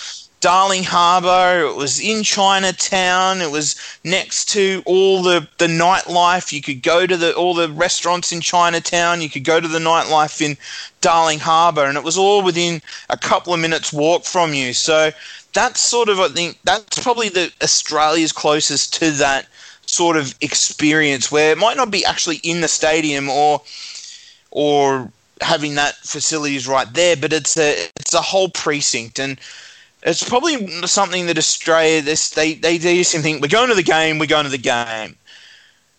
Darling Harbour. It was in Chinatown. It was next to all the, the nightlife. You could go to the all the restaurants in Chinatown. You could go to the nightlife in Darling Harbour, and it was all within a couple of minutes walk from you. So that's sort of I think that's probably the Australia's closest to that sort of experience where it might not be actually in the stadium or or having that facilities right there, but it's a it's a whole precinct and it's probably something that Australia this they they, they just think we're going to the game, we're going to the game.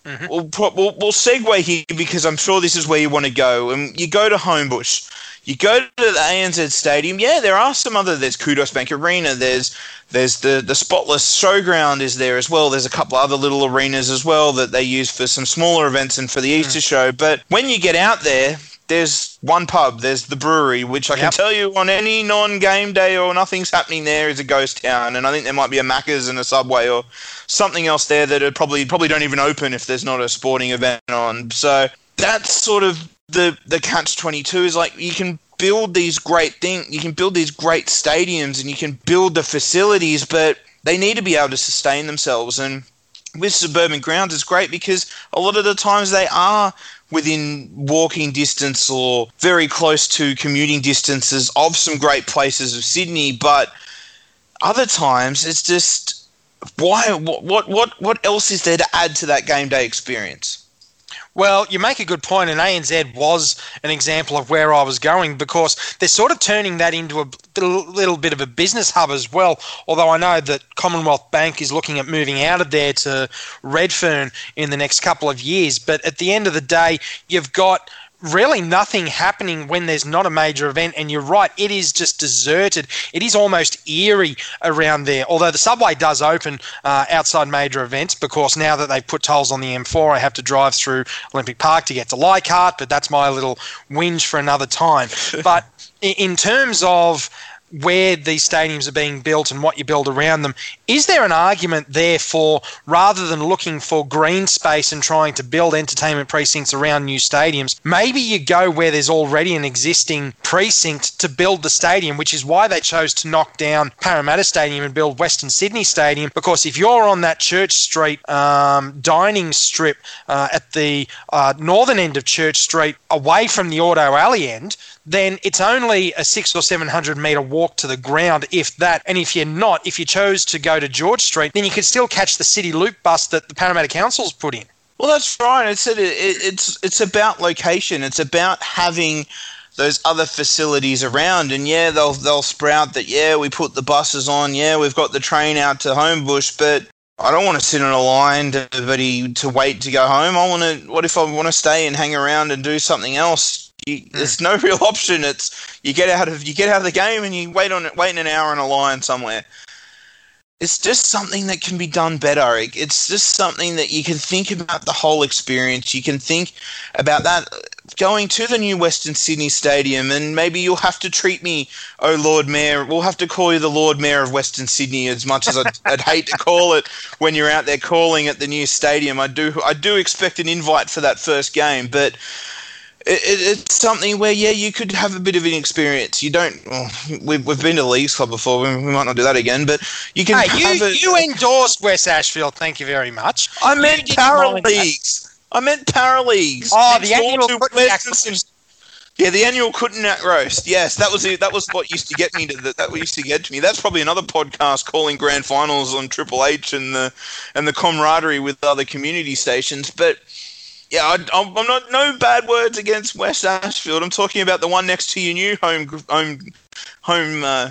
Mm-hmm. We'll, we'll, we'll segue here because I'm sure this is where you want to go. And you go to Homebush, you go to the ANZ Stadium. Yeah, there are some other. There's Qudos Bank Arena. There's there's the the Spotless Showground is there as well. There's a couple other little arenas as well that they use for some smaller events and for the Easter mm. show. But when you get out there, there's one pub, there's the brewery, which I yep. can tell you on any non game day or nothing's happening there is a ghost town. And I think there might be a Macca's and a Subway or something else there that are probably probably don't even open if there's not a sporting event on. So that's sort of the the catch twenty two is like you can build these great things, you can build these great stadiums, and you can build the facilities, but they need to be able to sustain themselves and with suburban grounds it's great because a lot of the times they are within walking distance or very close to commuting distances of some great places of Sydney, but other times it's just why what what what, what else is there to add to that game day experience? Well, you make a good point, and ANZ was an example of where I was going because they're sort of turning that into a little bit of a business hub as well. Although I know that Commonwealth Bank is looking at moving out of there to Redfern in the next couple of years. But at the end of the day, you've got really nothing happening when there's not a major event. And you're right, it is just deserted. It is almost eerie around there. Although the subway does open uh, outside major events because now that they've put tolls on the M4, I have to drive through Olympic Park to get to Leichhardt, but that's my little whinge for another time. but in terms of where these stadiums are being built and what you build around them. Is there an argument there for rather than looking for green space and trying to build entertainment precincts around new stadiums, maybe you go where there's already an existing precinct to build the stadium, which is why they chose to knock down Parramatta Stadium and build Western Sydney Stadium. Because if you're on that Church Street um, dining strip uh, at the uh, northern end of Church Street, away from the Auto Alley end, then it's only a six or seven hundred meter walk to the ground, if that. And if you're not, if you chose to go to George Street, then you could still catch the City Loop bus that the Parramatta Council's put in. Well, that's right. It's it, it's it's about location. It's about having those other facilities around. And yeah, they'll they'll sprout that. Yeah, we put the buses on. Yeah, we've got the train out to Homebush, but I don't want to sit in a line to, to wait to go home. I want to. What if I want to stay and hang around and do something else? You, mm. There's no real option. It's you get out of you get out of the game and you wait on it, wait an hour in a line somewhere. It's just something that can be done better. It's just something that you can think about the whole experience. You can think about that going to the new Western Sydney Stadium, and maybe you'll have to treat me, oh Lord Mayor. We'll have to call you the Lord Mayor of Western Sydney, as much as I'd, I'd, hate to call it when you're out there calling at the new stadium. I do, I do expect an invite for that first game, but it, it's something where yeah you could have a bit of an experience you don't well, we've, we've been to leagues club before we, we might not do that again but you can hey, you, a, you endorsed west ashfield thank you very much i meant Parra Leagues i meant Parra Leagues oh the annual yeah, the annual Kuttinak roast. Yes, that was it. That was what used to get me to the, that used to get to me. That's probably another podcast calling grand finals on Triple H and the and the camaraderie with other community stations. But yeah, I, am not no bad words against West Ashfield. I'm talking about the one next to your new home home home uh,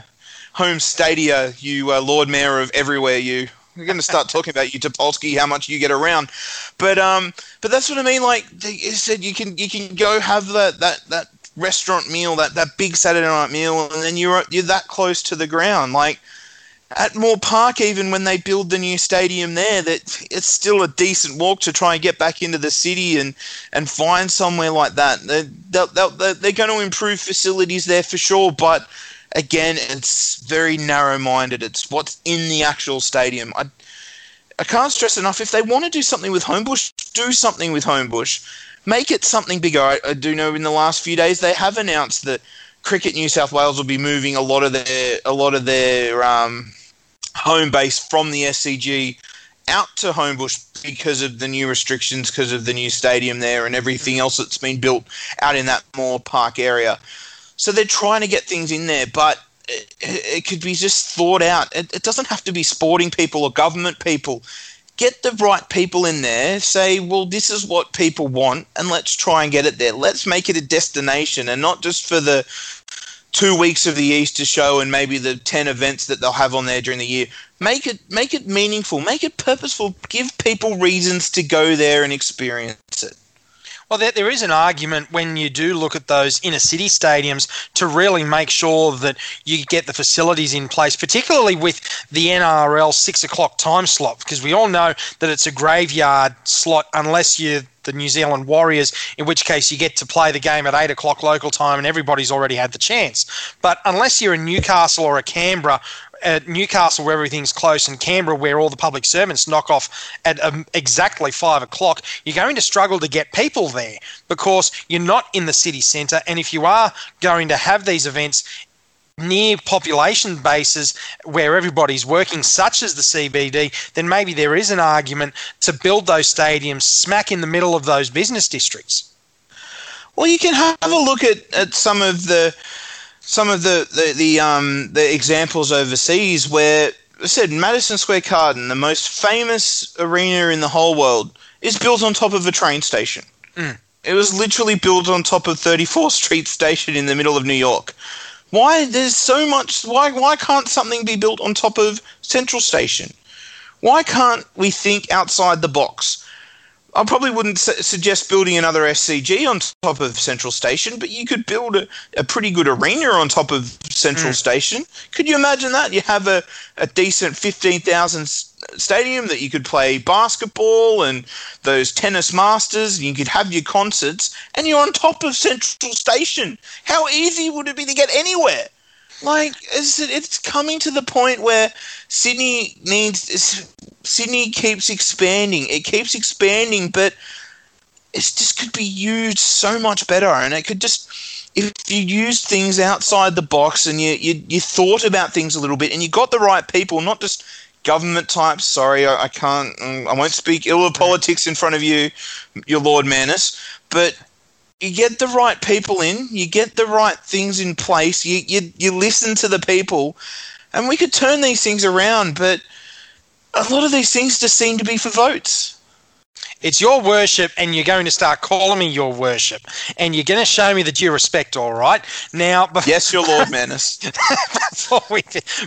home stadia. You uh, Lord Mayor of everywhere. You. We're going to start talking about you, Topolsky, how much you get around, but um, but that's what I mean. Like you said, you can you can go have that that that restaurant meal, that that big Saturday night meal, and then you're you're that close to the ground. Like at Moore Park, even when they build the new stadium there, that it's still a decent walk to try and get back into the city and, and find somewhere like that. They're, they're, they're going to improve facilities there for sure, but again, it's very narrow minded. It's what's in the actual stadium. I, I can't stress enough if they want to do something with Homebush, do something with Homebush. Make it something bigger. I, I do know in the last few days they have announced that Cricket New South Wales will be moving a lot of their a lot of their um, home base from the SCG out to Homebush because of the new restrictions, because of the new stadium there, and everything else that's been built out in that Moore Park area. So they're trying to get things in there, but it, it could be just thought out. It, it doesn't have to be sporting people or government people get the right people in there say well this is what people want and let's try and get it there let's make it a destination and not just for the two weeks of the Easter show and maybe the ten events that they'll have on there during the year. Make it make it meaningful, make it purposeful. Give people reasons to go there and experience it. Well, there, there is an argument when you do look at those inner city stadiums to really make sure that you get the facilities in place, particularly with the NRL six o'clock time slot, because we all know that it's a graveyard slot unless you're the New Zealand Warriors, in which case you get to play the game at 8 o'clock local time and everybody's already had the chance. But unless you're in Newcastle or a Canberra at Newcastle, where everything's close, and Canberra, where all the public servants knock off at um, exactly five o'clock, you're going to struggle to get people there because you're not in the city centre. And if you are going to have these events, near population bases where everybody's working, such as the CBD, then maybe there is an argument to build those stadiums smack in the middle of those business districts. Well, you can have a look at, at some of the some of the the the, um, the examples overseas where I said Madison Square Garden, the most famous arena in the whole world, is built on top of a train station. Mm. It was literally built on top of 34th Street Station in the middle of New York. Why there's so much why why can't something be built on top of Central Station? Why can't we think outside the box? I probably wouldn't su- suggest building another SCG on top of Central Station, but you could build a, a pretty good arena on top of Central mm. Station. Could you imagine that? You have a, a decent 15,000 stadium that you could play basketball and those tennis masters, and you could have your concerts, and you're on top of Central Station. How easy would it be to get anywhere? Like, it's, it's coming to the point where Sydney needs Sydney keeps expanding. It keeps expanding, but it just could be used so much better. And it could just, if you used things outside the box and you, you, you thought about things a little bit and you got the right people, not just government types. Sorry, I, I can't, um, I won't speak ill of politics in front of you, your Lord Manus, but you get the right people in, you get the right things in place, you, you, you listen to the people, and we could turn these things around, but a lot of these things just seem to be for votes. It's your worship, and you're going to start calling me your worship, and you're going to show me the due respect. All right, now. yes, your Lord Manus. before we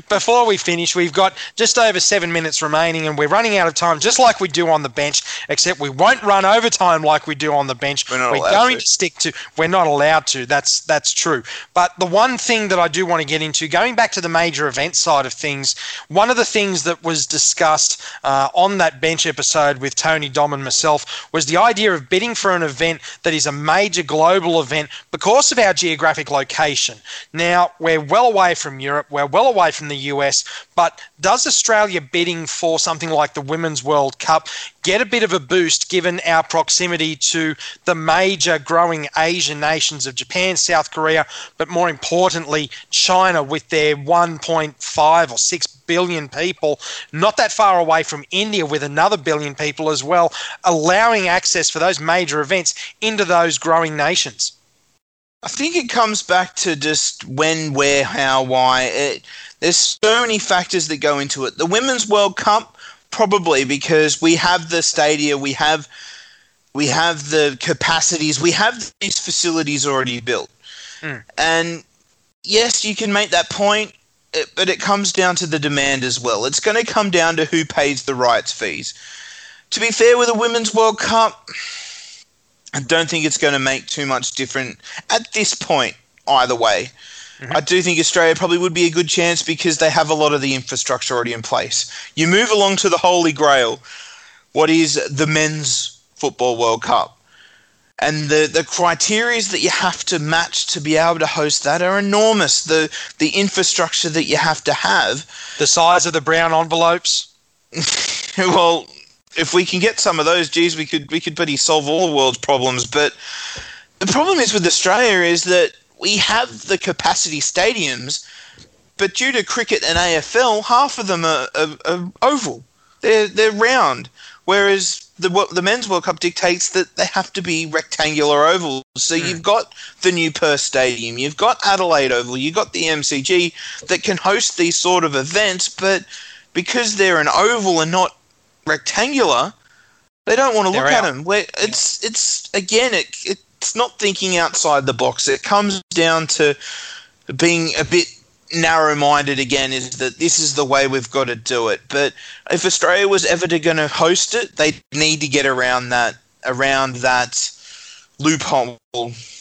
before we finish, we've got just over seven minutes remaining, and we're running out of time, just like we do on the bench. Except we won't run overtime like we do on the bench. We're, not we're going to. to stick to. We're not allowed to. That's that's true. But the one thing that I do want to get into, going back to the major event side of things, one of the things that was discussed uh, on that bench episode with Tony Dom myself was the idea of bidding for an event that is a major global event because of our geographic location. Now, we're well away from Europe, we're well away from the US, but does Australia bidding for something like the Women's World Cup get a bit of a boost given our proximity to the major growing Asian nations of Japan, South Korea, but more importantly, China with their 1.5 or 6 billion people, not that far away from India with another billion people as well, allowing access for those major events into those growing nations? I think it comes back to just when, where, how, why. It, there's so many factors that go into it. The Women's World Cup, probably because we have the stadia, we have we have the capacities, we have these facilities already built. Mm. And yes, you can make that point but it comes down to the demand as well. It's going to come down to who pays the rights fees. To be fair with the Women's World Cup, I don't think it's going to make too much difference at this point, either way. Mm-hmm. I do think Australia probably would be a good chance because they have a lot of the infrastructure already in place. You move along to the Holy Grail, what is the Men's Football World Cup? and the the criteria that you have to match to be able to host that are enormous. The the infrastructure that you have to have, the size of the brown envelopes. well, if we can get some of those, geez, we could we could pretty solve all the world's problems. But the problem is with Australia is that we have the capacity stadiums, but due to cricket and AFL, half of them are, are, are oval. They're they're round, whereas the the men's World Cup dictates that they have to be rectangular ovals. So mm. you've got the new Perth Stadium, you've got Adelaide Oval, you've got the MCG that can host these sort of events, but because they're an oval and not rectangular, they don't want to look at them. Where it's it's again it, it's not thinking outside the box. It comes down to being a bit narrow minded again is that this is the way we've got to do it. But if Australia was ever going to host it, they need to get around that around that loophole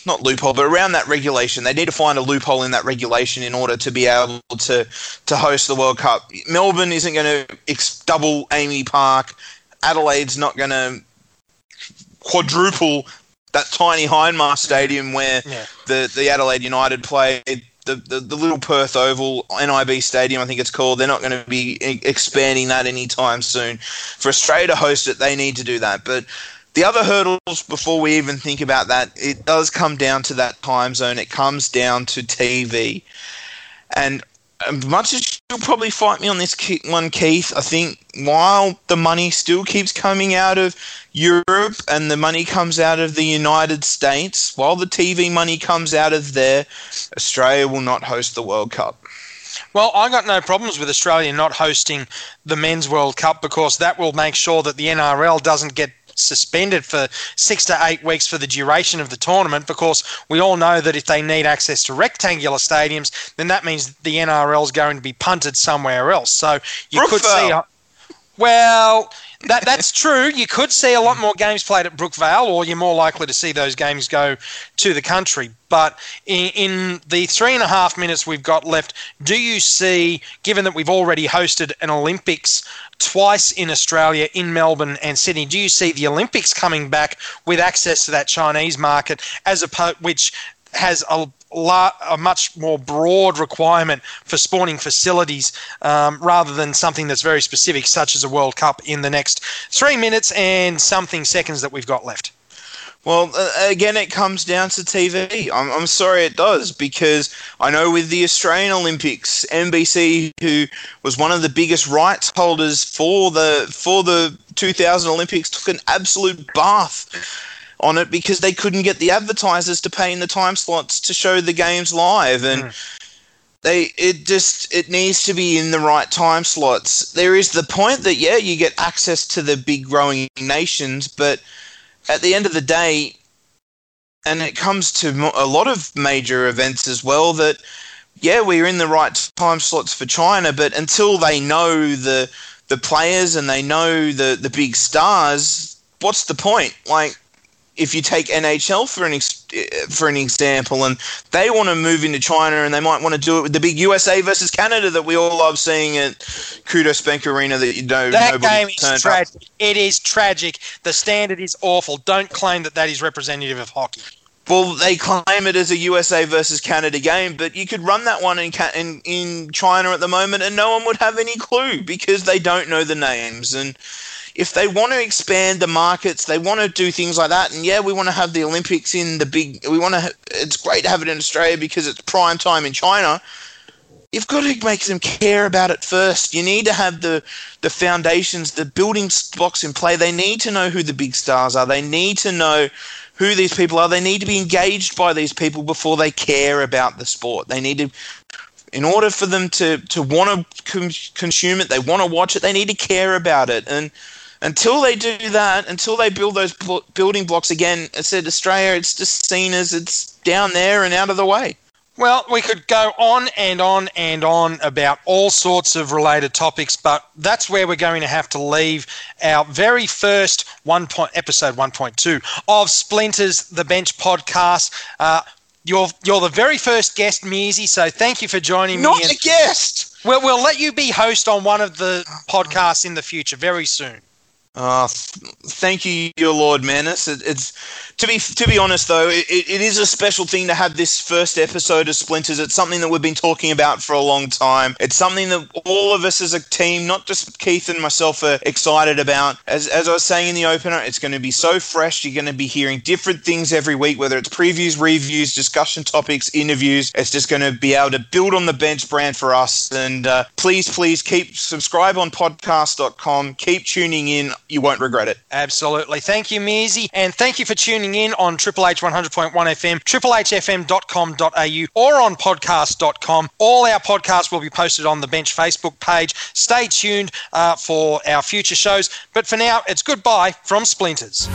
not loophole but around that regulation they need to find a loophole in that regulation in order to be able to to host the world cup melbourne isn't going to double AAMI park adelaide's not going to quadruple that tiny hindmarsh stadium where yeah. the the adelaide united play, the, the, the, little Perth Oval, NIB Stadium, I think it's called, they're not going to be expanding that anytime soon. For Australia to host it, they need to do that. But the other hurdles before we even think about that, it does come down to that time zone. It comes down to TV. And much as you'll probably fight me on this one, Keith, I think while the money still keeps coming out of Europe and the money comes out of the United States, while the TV money comes out of there, Australia will not host the World Cup. Well, I got no problems with Australia not hosting the Men's World Cup because that will make sure that the NRL doesn't get suspended for six to eight weeks for the duration of the tournament because we all know that if they need access to rectangular stadiums, then that means the NRL is going to be punted somewhere else. So you could see. Well, that that's true. You could see a lot more games played at Brookvale, or you're more likely to see those games go to the country. But in, in, the three and a half minutes we've got left, do you see, given that we've already hosted an Olympics twice in Australia, in Melbourne and Sydney, do you see the Olympics coming back with access to that Chinese market, as opposed which has a a much more broad requirement for spawning facilities um, rather than something that's very specific, such as a World Cup, in the next three minutes and something seconds that we've got left. Well, uh, again, it comes down to TV. I'm, I'm sorry it does because I know with the Australian Olympics, NBC, who was one of the biggest rights holders for the for the 2000 Olympics, took an absolute bath on it because they couldn't get the advertisers to pay in the time slots to show the games live and mm. they it just it needs to be in the right time slots there is the point that yeah you get access to the big growing nations but at the end of the day and it comes to a lot of major events as well that yeah we're in the right time slots for China but until they know the the players and they know the the big stars what's the point? Like if you take NHL for an ex- for an example, and they want to move into China, and they might want to do it with the big USA versus Canada that we all love seeing at Qudos Bank Arena. That you know that game is tragic. Up. It is tragic. The standard is awful. Don't claim that that is representative of hockey. Well, they claim it as a USA versus Canada game, but you could run that one in, in in China at the moment, and no one would have any clue because they don't know the names and if they want to expand the markets, they want to do things like that. And yeah, we want to have the Olympics in the big. We want to. It's great to have it in Australia because it's prime time in China. You've got to make them care about it first. You need to have the the foundations, the building blocks in play. They need to know who the big stars are. They need to know who these people are. They need to be engaged by these people before they care about the sport. They need to in order for them to to want to consume it, they want to watch it, they need to care about it. And until they do that, until they build those building blocks again, I said Australia, it's just seen as it's down there and out of the way. Well, we could go on and on and on about all sorts of related topics, but that's where we're going to have to leave our very first one point episode 1.2 of Splinters the Bench podcast. Uh, you're you're the very first guest, Mearsy, so thank you for joining Not me. Not a guest. We'll, we'll let you be host on one of the podcasts in the future very soon. Uh, thank you, your Lord Manus. It, it's to be to be honest though, it, it is a special thing to have this first episode of Splinters. It's something that we've been talking about for a long time. It's something that all of us as a team, not just Keith and myself, are excited about. As as I was saying in the opener, it's going to be so fresh. You're going to be hearing different things every week, whether it's previews, reviews, discussion topics, interviews. It's just going to be able to build on the bench brand for us. And uh, please, please keep subscribe on podcast.com. Keep tuning in you won't regret it. Absolutely. Thank you, Mearsy. And thank you for tuning in on Triple H 100.1 FM, triplehfm.com.au, or on podcast.com. All our podcasts will be posted on the Bench Facebook page. Stay tuned uh, for our future shows. But for now, it's goodbye from Splinters.